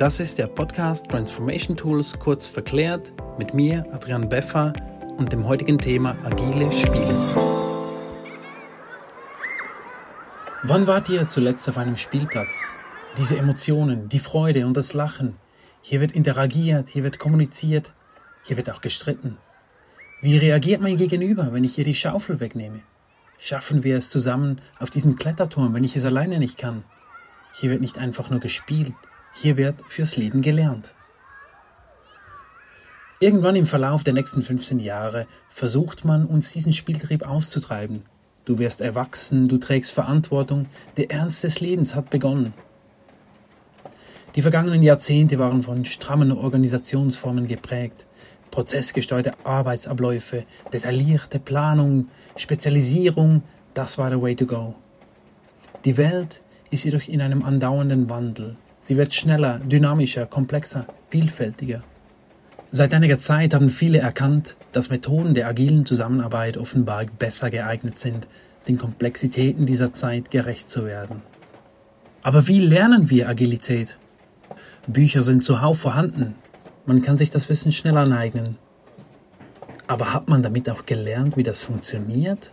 Das ist der Podcast Transformation Tools kurz verklärt mit mir, Adrian Beffer und dem heutigen Thema Agile Spiele. Wann wart ihr zuletzt auf einem Spielplatz? Diese Emotionen, die Freude und das Lachen. Hier wird interagiert, hier wird kommuniziert, hier wird auch gestritten. Wie reagiert mein Gegenüber, wenn ich hier die Schaufel wegnehme? Schaffen wir es zusammen auf diesen Kletterturm, wenn ich es alleine nicht kann? Hier wird nicht einfach nur gespielt, hier wird fürs Leben gelernt. Irgendwann im Verlauf der nächsten 15 Jahre versucht man, uns diesen Spieltrieb auszutreiben. Du wirst erwachsen, du trägst Verantwortung, der Ernst des Lebens hat begonnen. Die vergangenen Jahrzehnte waren von strammen Organisationsformen geprägt prozessgesteuerte Arbeitsabläufe, detaillierte Planung, Spezialisierung, das war der Way to go. Die Welt ist jedoch in einem andauernden Wandel. Sie wird schneller, dynamischer, komplexer, vielfältiger. Seit einiger Zeit haben viele erkannt, dass Methoden der agilen Zusammenarbeit offenbar besser geeignet sind, den Komplexitäten dieser Zeit gerecht zu werden. Aber wie lernen wir Agilität? Bücher sind zuhauf vorhanden, man kann sich das Wissen schnell aneignen. Aber hat man damit auch gelernt, wie das funktioniert?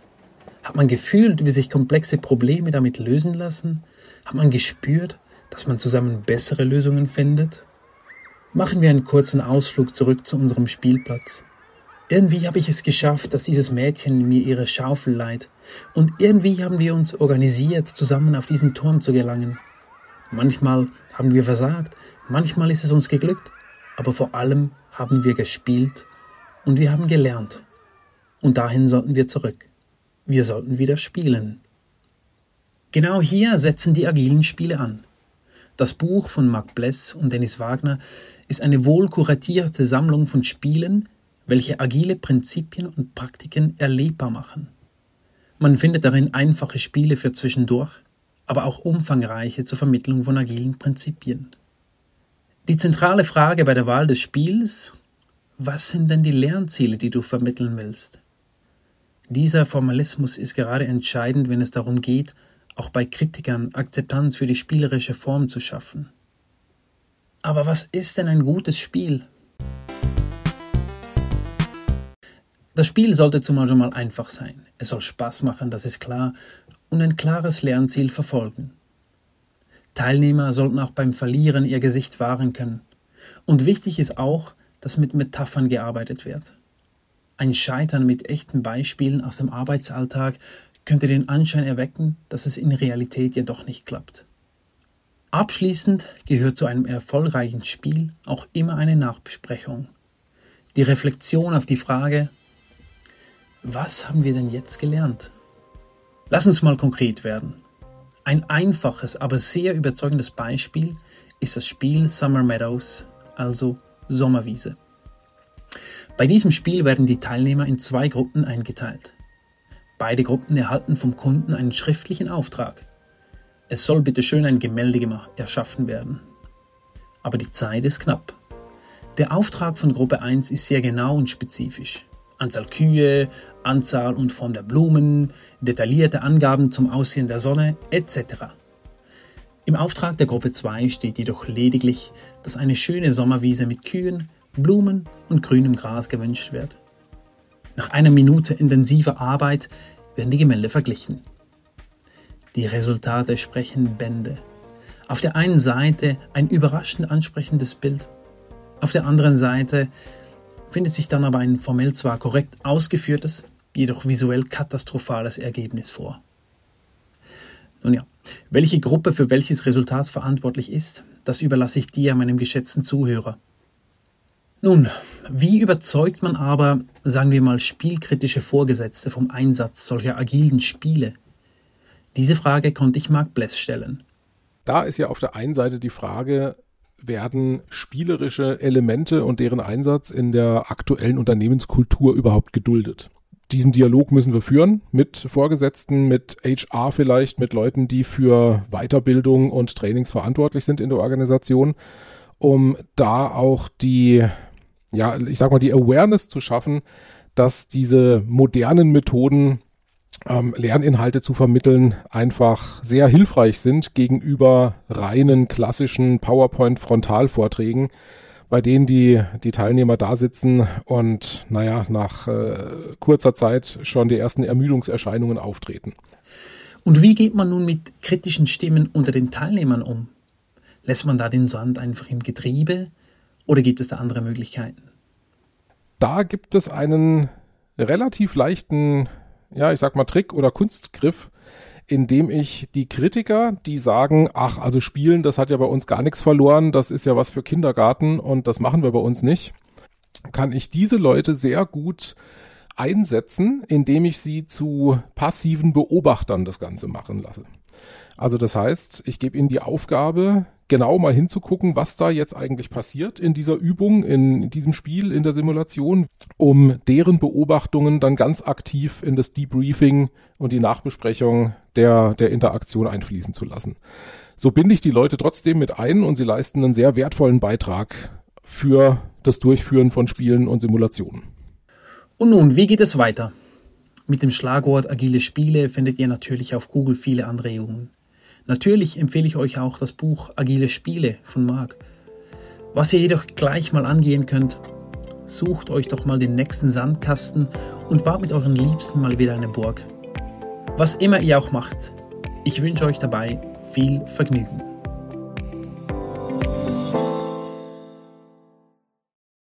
Hat man gefühlt, wie sich komplexe Probleme damit lösen lassen? Hat man gespürt, dass man zusammen bessere Lösungen findet? Machen wir einen kurzen Ausflug zurück zu unserem Spielplatz. Irgendwie habe ich es geschafft, dass dieses Mädchen mir ihre Schaufel leiht. Und irgendwie haben wir uns organisiert, zusammen auf diesen Turm zu gelangen. Manchmal haben wir versagt, manchmal ist es uns geglückt aber vor allem haben wir gespielt und wir haben gelernt. Und dahin sollten wir zurück. Wir sollten wieder spielen. Genau hier setzen die agilen Spiele an. Das Buch von Marc Bless und Dennis Wagner ist eine wohl kuratierte Sammlung von Spielen, welche agile Prinzipien und Praktiken erlebbar machen. Man findet darin einfache Spiele für zwischendurch, aber auch umfangreiche zur Vermittlung von agilen Prinzipien. Die zentrale Frage bei der Wahl des Spiels, was sind denn die Lernziele, die du vermitteln willst? Dieser Formalismus ist gerade entscheidend, wenn es darum geht, auch bei Kritikern Akzeptanz für die spielerische Form zu schaffen. Aber was ist denn ein gutes Spiel? Das Spiel sollte zumal schon mal einfach sein. Es soll Spaß machen, das ist klar, und ein klares Lernziel verfolgen. Teilnehmer sollten auch beim Verlieren ihr Gesicht wahren können. Und wichtig ist auch, dass mit Metaphern gearbeitet wird. Ein Scheitern mit echten Beispielen aus dem Arbeitsalltag könnte den Anschein erwecken, dass es in Realität jedoch nicht klappt. Abschließend gehört zu einem erfolgreichen Spiel auch immer eine Nachbesprechung. Die Reflexion auf die Frage, was haben wir denn jetzt gelernt? Lass uns mal konkret werden. Ein einfaches, aber sehr überzeugendes Beispiel ist das Spiel Summer Meadows, also Sommerwiese. Bei diesem Spiel werden die Teilnehmer in zwei Gruppen eingeteilt. Beide Gruppen erhalten vom Kunden einen schriftlichen Auftrag. Es soll bitte schön ein Gemälde erschaffen werden. Aber die Zeit ist knapp. Der Auftrag von Gruppe 1 ist sehr genau und spezifisch. Anzahl Kühe, Anzahl und Form der Blumen, detaillierte Angaben zum Aussehen der Sonne etc. Im Auftrag der Gruppe 2 steht jedoch lediglich, dass eine schöne Sommerwiese mit Kühen, Blumen und grünem Gras gewünscht wird. Nach einer Minute intensiver Arbeit werden die Gemälde verglichen. Die Resultate sprechen Bände. Auf der einen Seite ein überraschend ansprechendes Bild, auf der anderen Seite findet sich dann aber ein formell zwar korrekt ausgeführtes, jedoch visuell katastrophales Ergebnis vor. Nun ja, welche Gruppe für welches Resultat verantwortlich ist, das überlasse ich dir, meinem geschätzten Zuhörer. Nun, wie überzeugt man aber, sagen wir mal, spielkritische Vorgesetzte vom Einsatz solcher agilen Spiele? Diese Frage konnte ich Mark Bless stellen. Da ist ja auf der einen Seite die Frage, werden spielerische Elemente und deren Einsatz in der aktuellen Unternehmenskultur überhaupt geduldet? Diesen Dialog müssen wir führen mit Vorgesetzten, mit HR vielleicht, mit Leuten, die für Weiterbildung und Trainings verantwortlich sind in der Organisation, um da auch die, ja, ich sag mal, die Awareness zu schaffen, dass diese modernen Methoden ähm, Lerninhalte zu vermitteln, einfach sehr hilfreich sind gegenüber reinen klassischen PowerPoint-Frontalvorträgen, bei denen die, die Teilnehmer da sitzen und, naja, nach äh, kurzer Zeit schon die ersten Ermüdungserscheinungen auftreten. Und wie geht man nun mit kritischen Stimmen unter den Teilnehmern um? Lässt man da den Sand einfach im Getriebe oder gibt es da andere Möglichkeiten? Da gibt es einen relativ leichten, ja, ich sag mal Trick oder Kunstgriff, indem ich die Kritiker, die sagen, ach, also spielen, das hat ja bei uns gar nichts verloren, das ist ja was für Kindergarten und das machen wir bei uns nicht, kann ich diese Leute sehr gut einsetzen, indem ich sie zu passiven Beobachtern das Ganze machen lasse. Also das heißt, ich gebe ihnen die Aufgabe, genau mal hinzugucken, was da jetzt eigentlich passiert in dieser Übung, in diesem Spiel, in der Simulation, um deren Beobachtungen dann ganz aktiv in das Debriefing und die Nachbesprechung der, der Interaktion einfließen zu lassen. So binde ich die Leute trotzdem mit ein und sie leisten einen sehr wertvollen Beitrag für das Durchführen von Spielen und Simulationen. Und nun, wie geht es weiter? Mit dem Schlagwort agile Spiele findet ihr natürlich auf Google viele Anregungen. Natürlich empfehle ich euch auch das Buch Agile Spiele von Marc. Was ihr jedoch gleich mal angehen könnt, sucht euch doch mal den nächsten Sandkasten und baut mit euren Liebsten mal wieder eine Burg. Was immer ihr auch macht, ich wünsche euch dabei viel Vergnügen.